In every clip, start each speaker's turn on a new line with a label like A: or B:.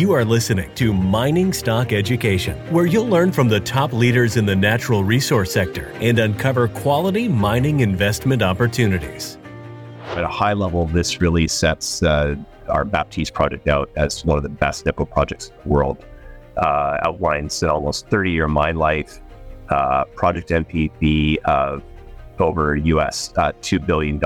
A: You are listening to Mining Stock Education, where you'll learn from the top leaders in the natural resource sector and uncover quality mining investment opportunities.
B: At a high level, this really sets uh, our Baptiste project out as one of the best nickel projects in the world. Uh, outlines an almost 30 year mine life, uh, project NPV of over US uh, $2 billion,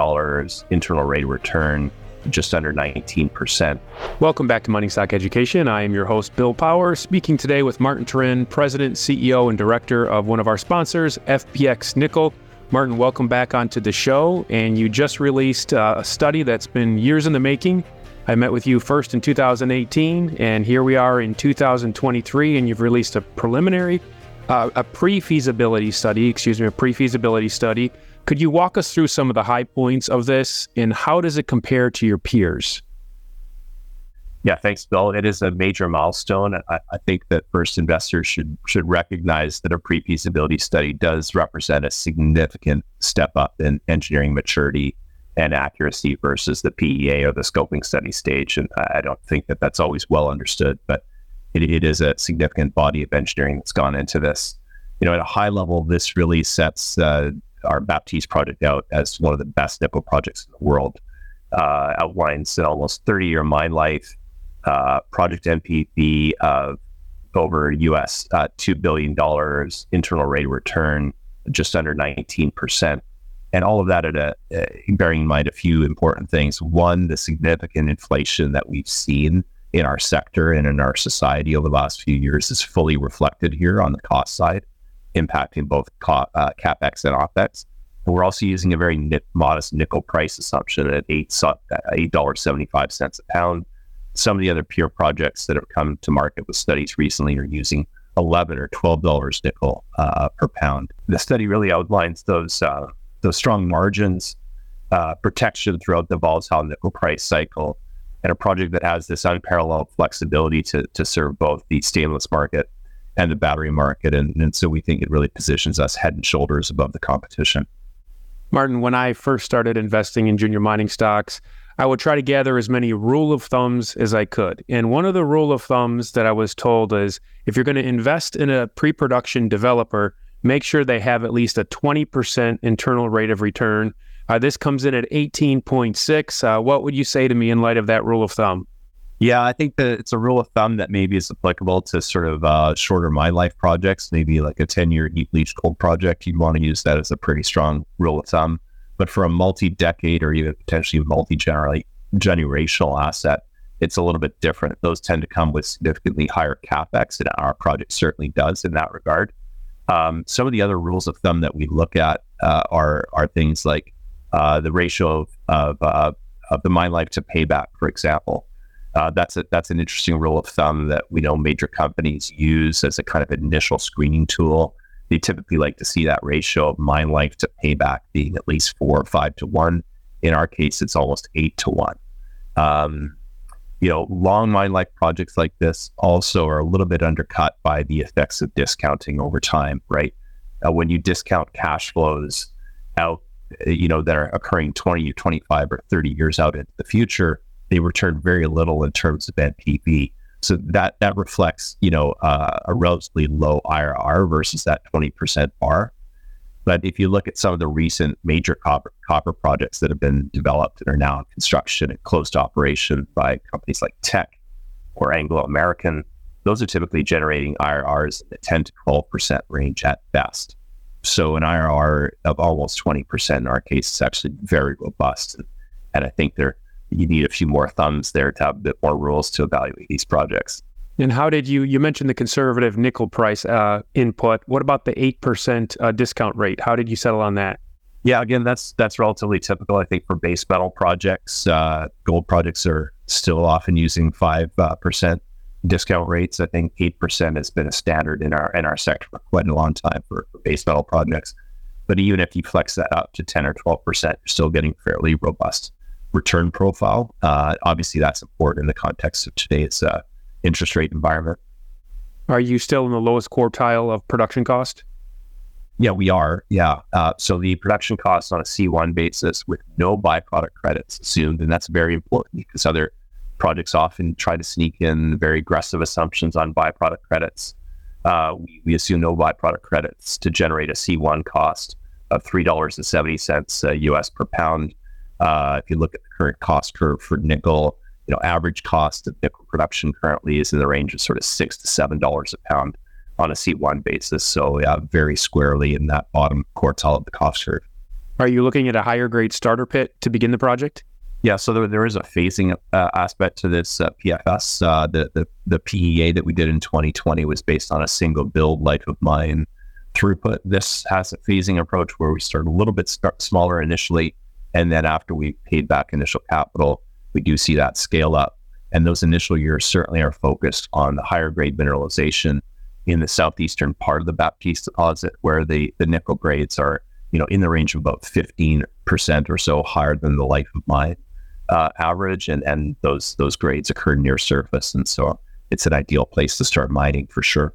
B: internal rate of return just under 19%.
C: Welcome back to Mining Stock Education. I am your host, Bill Power, speaking today with Martin Turenne, President, CEO, and Director of one of our sponsors, FPX Nickel. Martin, welcome back onto the show. And you just released uh, a study that's been years in the making. I met with you first in 2018, and here we are in 2023, and you've released a preliminary, uh, a pre feasibility study, excuse me, a pre feasibility study could you walk us through some of the high points of this and how does it compare to your peers?
B: Yeah, thanks, Bill. It is a major milestone. I, I think that first investors should should recognize that a pre-feasibility study does represent a significant step up in engineering maturity and accuracy versus the PEA or the scoping study stage. And I don't think that that's always well understood, but it, it is a significant body of engineering that's gone into this. You know, at a high level, this really sets uh, our Baptiste project out as one of the best nickel projects in the world. Uh, outlines an almost 30 year mine life, uh, project NPV of over US uh, $2 billion, internal rate of return just under 19%. And all of that at a, uh, bearing in mind a few important things. One, the significant inflation that we've seen in our sector and in our society over the last few years is fully reflected here on the cost side impacting both co- uh, capex and opex. And we're also using a very modest nickel price assumption at eight eight dollars seventy five cents a pound. Some of the other pure projects that have come to market with studies recently are using eleven or twelve dollars nickel uh, per pound. The study really outlines those uh, those strong margins, uh, protection throughout the volatile nickel price cycle, and a project that has this unparalleled flexibility to to serve both the stainless market and the battery market. And, and so we think it really positions us head and shoulders above the competition.
C: Martin, when I first started investing in junior mining stocks, I would try to gather as many rule of thumbs as I could. And one of the rule of thumbs that I was told is if you're going to invest in a pre production developer, make sure they have at least a 20% internal rate of return. Uh, this comes in at 18.6. Uh, what would you say to me in light of that rule of thumb?
B: Yeah, I think that it's a rule of thumb that maybe is applicable to sort of uh, shorter mine life projects, maybe like a 10 year heap leach gold project. You'd want to use that as a pretty strong rule of thumb. But for a multi decade or even potentially multi generational asset, it's a little bit different. Those tend to come with significantly higher capex, and our project certainly does in that regard. Um, some of the other rules of thumb that we look at uh, are are things like uh, the ratio of of, uh, of the mine life to payback, for example. Uh, that's a, that's an interesting rule of thumb that we know major companies use as a kind of initial screening tool. They typically like to see that ratio of mine life to payback being at least four or five to one. In our case, it's almost eight to one. Um, you know, long mine life projects like this also are a little bit undercut by the effects of discounting over time, right? Uh, when you discount cash flows out, you know, that are occurring 20 or 25 or 30 years out into the future, they return very little in terms of NPV. So that that reflects, you know, uh, a relatively low IRR versus that 20% bar. But if you look at some of the recent major copper copper projects that have been developed and are now in construction and close to operation by companies like Teck or Anglo American, those are typically generating IRRs in the 10 to 12% range at best. So an IRR of almost 20% in our case is actually very robust. And, and I think they're you need a few more thumbs there to have a bit more rules to evaluate these projects.
C: And how did you, you mentioned the conservative nickel price uh, input. What about the 8% uh, discount rate? How did you settle on that?
B: Yeah, again, that's that's relatively typical, I think, for base metal projects. Uh, gold projects are still often using five uh, percent discount rates. I think eight percent has been a standard in our in our sector for quite a long time for, for base metal projects. But even if you flex that up to ten or twelve percent, you're still getting fairly robust return profile. Uh, obviously, that's important in the context of today's uh, interest rate environment.
C: Are you still in the lowest quartile of production cost?
B: Yeah, we are. Yeah. Uh, so the production cost on a C1 basis with no byproduct credits assumed, and that's very important because other projects often try to sneak in very aggressive assumptions on byproduct credits. Uh, we, we, assume no byproduct credits to generate a C1 cost of $3.70 uh, US per pound. Uh, if you look at the current cost curve for nickel, you know, average cost of nickel production currently is in the range of sort of six to seven dollars a pound on a C1 basis. So yeah, very squarely in that bottom quartile of the cost curve.
C: Are you looking at a higher grade starter pit to begin the project?
B: Yeah, so there, there is a phasing uh, aspect to this uh, PFS. Uh, the, the the PEA that we did in 2020 was based on a single build life of mine throughput. This has a phasing approach where we start a little bit start smaller initially, and then after we paid back initial capital, we do see that scale up. And those initial years certainly are focused on the higher grade mineralization in the southeastern part of the Baptiste deposit, where the the nickel grades are you know in the range of about 15% or so higher than the life of mine uh, average, and and those those grades occur near surface, and so it's an ideal place to start mining for sure.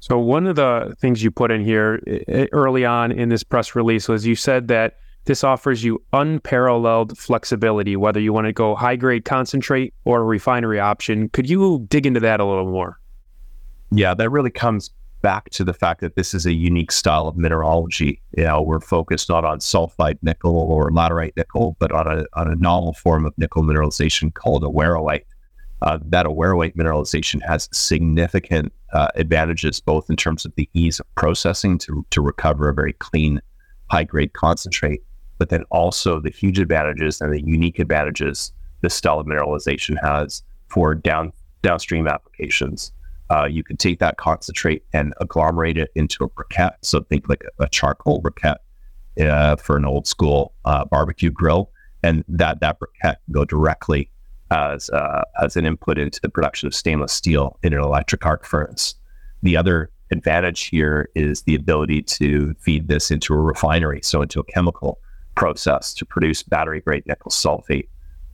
C: So one of the things you put in here early on in this press release was you said that this offers you unparalleled flexibility, whether you want to go high grade concentrate or a refinery option. Could you dig into that a little more?
B: Yeah, that really comes back to the fact that this is a unique style of mineralogy. You know, we're focused not on sulfide nickel or laterite nickel, but on a, on a novel form of nickel mineralization called awaruite. Uh, that awaruite mineralization has significant uh, advantages, both in terms of the ease of processing to, to recover a very clean, high grade concentrate, but then also the huge advantages and the unique advantages this style mineralization has for down downstream applications. Uh, you can take that concentrate and agglomerate it into a briquette. So think like a, a charcoal briquette uh, for an old school uh, barbecue grill, and that that briquette can go directly as uh, as an input into the production of stainless steel in an electric arc furnace. The other advantage here is the ability to feed this into a refinery, so into a chemical process to produce battery grade nickel sulfate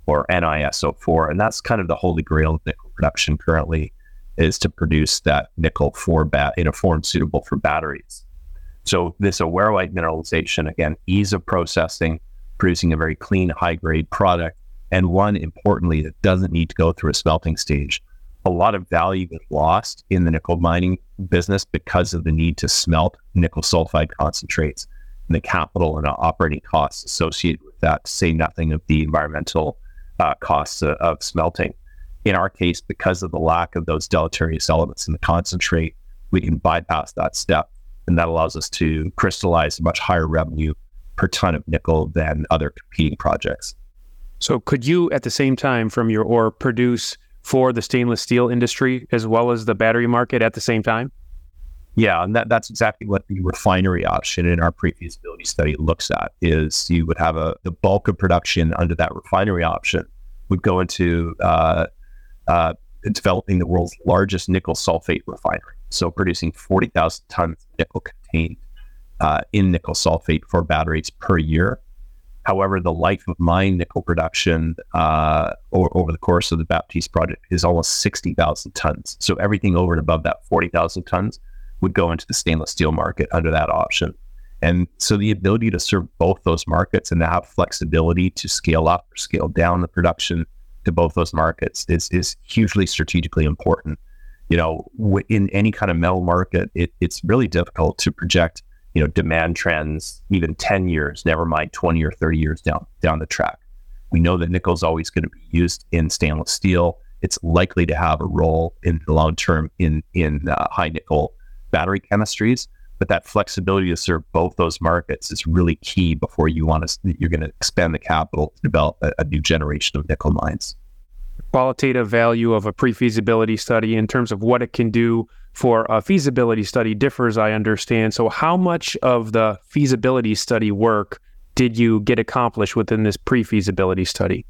B: or NiSO4, and that's kind of the holy grail of nickel production currently is to produce that nickel for bat in a form suitable for batteries. So this awaruite mineralization, again, ease of processing, producing a very clean, high grade product, and one importantly that doesn't need to go through a smelting stage. A lot of value is lost in the nickel mining business because of the need to smelt nickel sulfide concentrates the capital and operating costs associated with that, to say nothing of the environmental uh, costs of smelting in our case, because of the lack of those deleterious elements in the concentrate, we can bypass that step. And that allows us to crystallize a much higher revenue per ton of nickel than other competing projects.
C: So, could you at the same time from your ore produce for the stainless steel industry as well as the battery market at the same time?
B: Yeah, and that, that's exactly what the refinery option in our pre-feasibility study looks at. Is you would have a the bulk of production under that refinery option would go into uh, uh, developing the world's largest nickel sulfate refinery. So producing 40,000 tons of nickel contained uh, in nickel sulfate for batteries per year. However, the life of mine nickel production uh, over, over, the course of the Baptiste project is almost 60,000 tons. So everything over and above that 40,000 tons would go into the stainless steel market under that option. And so the ability to serve both those markets and to have flexibility to scale up or scale down the production to both those markets is is hugely strategically important. You know, in any kind of metal market, it, it's really difficult to project you know demand trends even 10 years never mind 20 or 30 years down down the track we know that nickel is always going to be used in stainless steel it's likely to have a role in the long term in in uh, high nickel battery chemistries but that flexibility to serve both those markets is really key before you want to you're going to expand the capital to develop a, a new generation of nickel mines.
C: Qualitative value of a pre-feasibility study in terms of what it can do for a feasibility study differs i understand. So how much of the feasibility study work did you get accomplished within this pre-feasibility study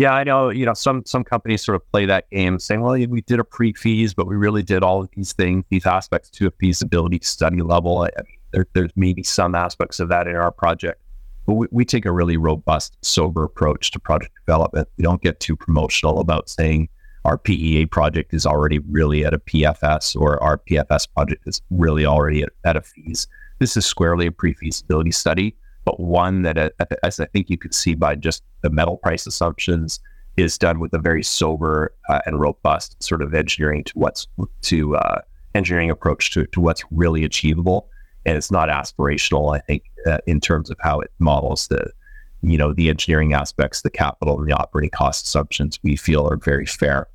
B: yeah, I know. You know, some some companies sort of play that game, saying, "Well, we did a pre-fees, but we really did all of these things, these aspects to a feasibility study level." I, I mean, there, there's maybe some aspects of that in our project, but we, we take a really robust, sober approach to project development. We don't get too promotional about saying our PEA project is already really at a PFS or our PFS project is really already at, at a fees. This is squarely a pre-feasibility study but one that, uh, as I think you can see by just the metal price assumptions, is done with a very sober uh, and robust sort of engineering to what's to uh, engineering approach to, to what's really achievable. And it's not aspirational, I think, uh, in terms of how it models the, you know, the engineering aspects, the capital and the operating cost assumptions we feel are very fair.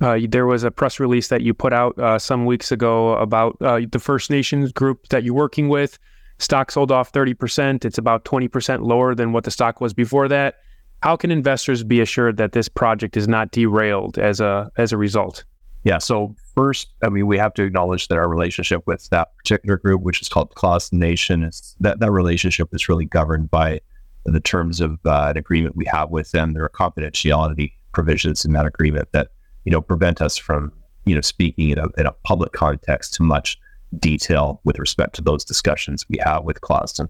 C: Uh, there was a press release that you put out uh, some weeks ago about uh, the First Nations group that you're working with. Stock sold off 30%. It's about 20% lower than what the stock was before that. How can investors be assured that this project is not derailed as a as a result?
B: Yeah. So first, I mean, we have to acknowledge that our relationship with that particular group, which is called Tl'azt'en Nation, is that that relationship is really governed by the terms of uh, an agreement we have with them. There are confidentiality provisions in that agreement that you know prevent us from you know speaking in a, in a public context too much detail with respect to those discussions we have with Tl'azt'en.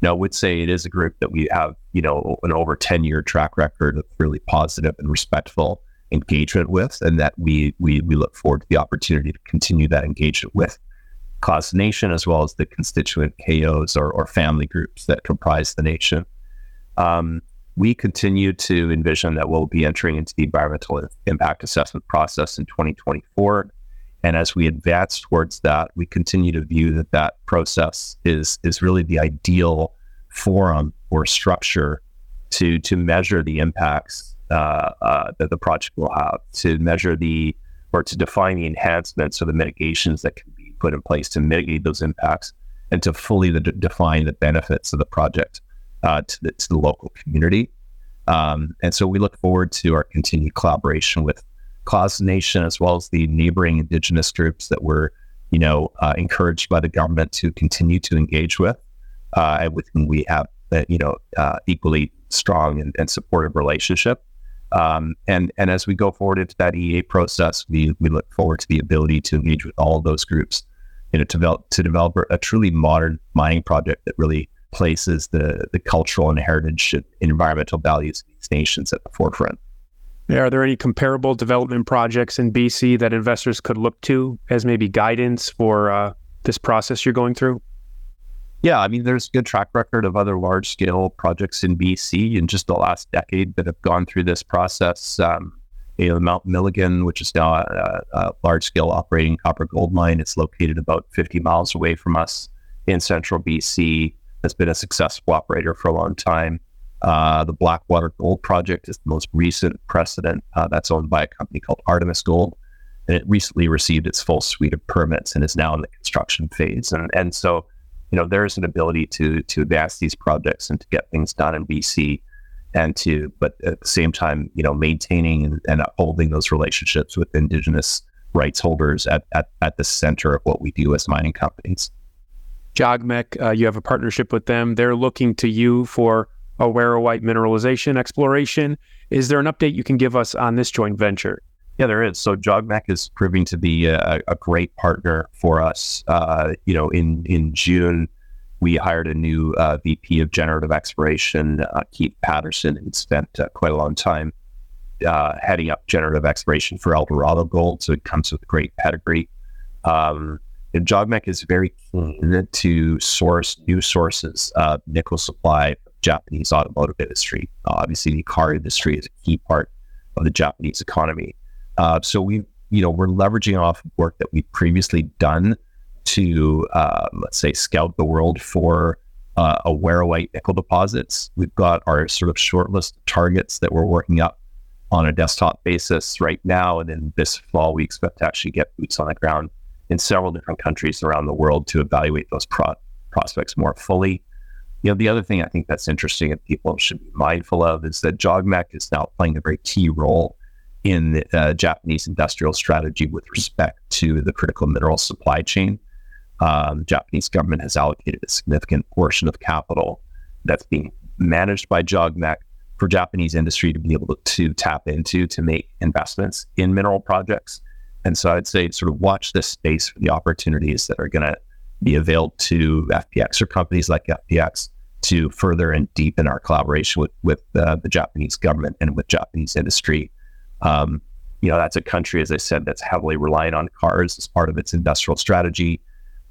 B: Now, I would say it is a group that we have, you know, an over 10 year track record of really positive and respectful engagement with, and that we, we, we look forward to the opportunity to continue that engagement with Tl'azt'en Nation as well as the constituent keyohs or, or family groups that comprise the nation. Um, we continue to envision that we'll be entering into the environmental impact assessment process in 2024 and as we advance towards that, we continue to view that that process is is really the ideal forum or structure to to measure the impacts uh, uh, that the project will have, to measure the or to define the enhancements or the mitigations that can be put in place to mitigate those impacts, and to fully the, define the benefits of the project uh, to, the, to the local community. Um, and so we look forward to our continued collaboration with Tl'azt'en Nation, as well as the neighboring indigenous groups that were, you know, uh, encouraged by the government to continue to engage with, uh, with whom we have, uh, you know, uh, equally strong and, and supportive relationship. Um, and and as we go forward into that EA process, we we look forward to the ability to engage with all those groups, you know, to develop to develop a truly modern mining project that really places the the cultural and heritage and environmental values of these nations at the forefront.
C: Are there any comparable development projects in BC that investors could look to as maybe guidance for uh, this process you're going through?
B: Yeah, I mean, there's a good track record of other large scale projects in BC in just the last decade that have gone through this process. Um, you know, Mount Milligan, which is now a, a large scale operating copper gold mine, it's located about 50 miles away from us in central BC. Has been a successful operator for a long time. Uh, the Blackwater Gold Project is the most recent precedent. Uh, that's owned by a company called Artemis Gold. And it recently received its full suite of permits and is now in the construction phase. And, and so, you know, there's an ability to to advance these projects and to get things done in BC and to, but at the same time, you know, maintaining and, upholding those relationships with Indigenous rights holders at, at, at the center of what we do as mining companies.
C: JOGMEC, uh, you have a partnership with them. They're looking to you for White mineralization exploration. Is there an update you can give us on this joint venture?
B: Yeah, there is. So JOGMEC is proving to be a, a great partner for us. Uh, you know, in in June, we hired a new uh, VP of generative exploration, uh, Keith Patterson, and spent uh, quite a long time uh, heading up generative exploration for Eldorado Gold. So it comes with a great pedigree. Um, JOGMEC is very keen to source new sources of nickel supply Japanese automotive industry. Uh, obviously, the car industry is a key part of the Japanese economy. Uh, so we, you know, we're leveraging off work that we've previously done to, uh, let's say, scout the world for uh, white nickel deposits. We've got our sort of short list targets that we're working up on a desktop basis right now. And then this fall, we expect to actually get boots on the ground in several different countries around the world to evaluate those pro- prospects more fully. You know, the other thing I think that's interesting and people should be mindful of is that JOGMEC is now playing a very key role in the uh, Japanese industrial strategy with respect to the critical mineral supply chain. Um, the Japanese government has allocated a significant portion of capital that's being managed by JOGMEC for Japanese industry to be able to, to tap into to make investments in mineral projects. And so I'd say sort of watch this space for the opportunities that are going to be availed to FPX or companies like FPX to further and deepen our collaboration with with uh, the Japanese government and with Japanese industry. Um, you know, that's a country, as I said, that's heavily reliant on cars as part of its industrial strategy.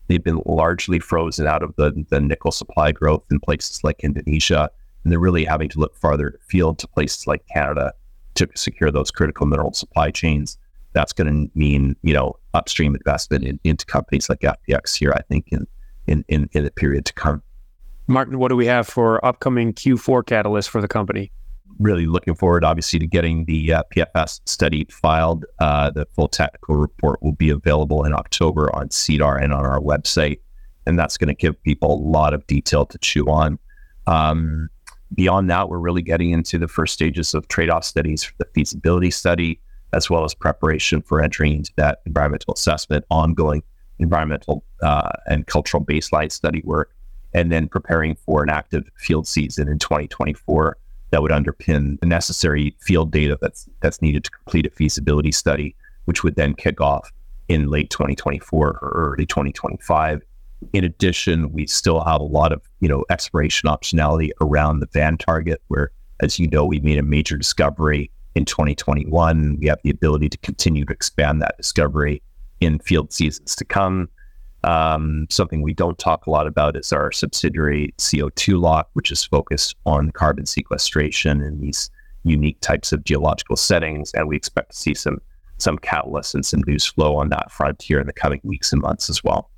B: They've been largely frozen out of the, the nickel supply growth in places like Indonesia, and they're really having to look farther afield to places like Canada to secure those critical mineral supply chains. That's going to mean, you know, upstream investment in, into companies like FPX here, I think, in, in, in, in the period to come.
C: Martin, what do we have for upcoming Q4 catalysts for the company?
B: Really looking forward, obviously, to getting the uh, PFS study filed. Uh, the full technical report will be available in October on SEDAR and on our website. And that's going to give people a lot of detail to chew on. Um, beyond that, we're really getting into the first stages of trade off studies for the feasibility study, as well as preparation for entering into that environmental assessment, ongoing environmental uh, and cultural baseline study work, and then preparing for an active field season in 2024 that would underpin the necessary field data that's that's needed to complete a feasibility study, which would then kick off in late 2024 or early 2025. In addition, we still have a lot of you know exploration optionality around the Van target, where, as you know, we made a major discovery in 2021. We have the ability to continue to expand that discovery in field seasons to come. Um, something we don't talk a lot about is our subsidiary CO2 Lock, which is focused on carbon sequestration in these unique types of geological settings, and we expect to see some some catalysts and some news flow on that front here in the coming weeks and months as well.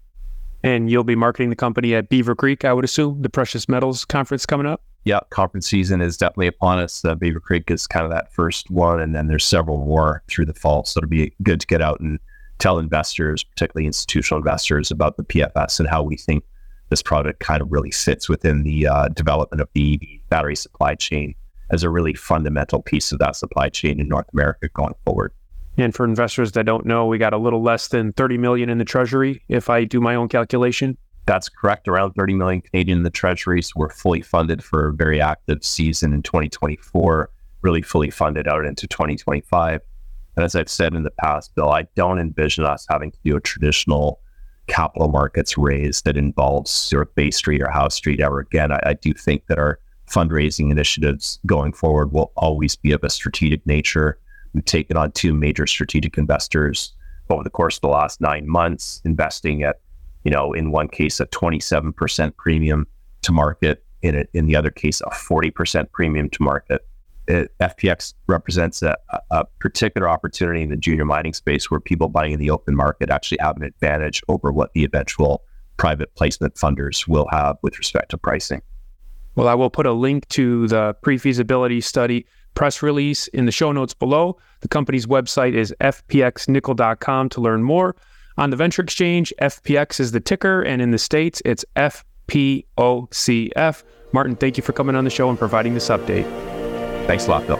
C: And you'll be marketing the company at Beaver Creek, I would assume, the precious metals conference coming up.
B: Yeah, conference season is definitely upon us. Uh, Beaver Creek is kind of that first one, and then there's several more through the fall. So it'll be good to get out and tell investors, particularly institutional investors, about the PFS and how we think this product kind of really fits within the uh, development of the battery supply chain as a really fundamental piece of that supply chain in North America going forward.
C: And for investors that don't know, we got a little less than 30 million in the treasury if I do my own calculation.
B: That's correct. Around 30 million Canadian in the treasury. So we're fully funded for a very active season in 2024, really fully funded out into 2025. And as I've said in the past, Bill, I don't envision us having to do a traditional capital markets raise that involves sort of Bay Street or Howe Street ever again. I, I do think that our fundraising initiatives going forward will always be of a strategic nature We've taken on two major strategic investors over the course of the last nine months, investing at, you know, in one case, a 27% premium to market, in, it, in the other case, a 40% premium to market. It, FPX represents a, a, particular opportunity in the junior mining space where people buying in the open market actually have an advantage over what the eventual private placement funders will have with respect to pricing.
C: Well, I will put a link to the pre feasibility study press release in the show notes below. The company's website is fpxnickel.com to learn more. On the venture exchange, FPX is the ticker, and in the States, it's FPOCF. Martin, thank you for coming on the show and providing this update.
B: Thanks a lot, Bill.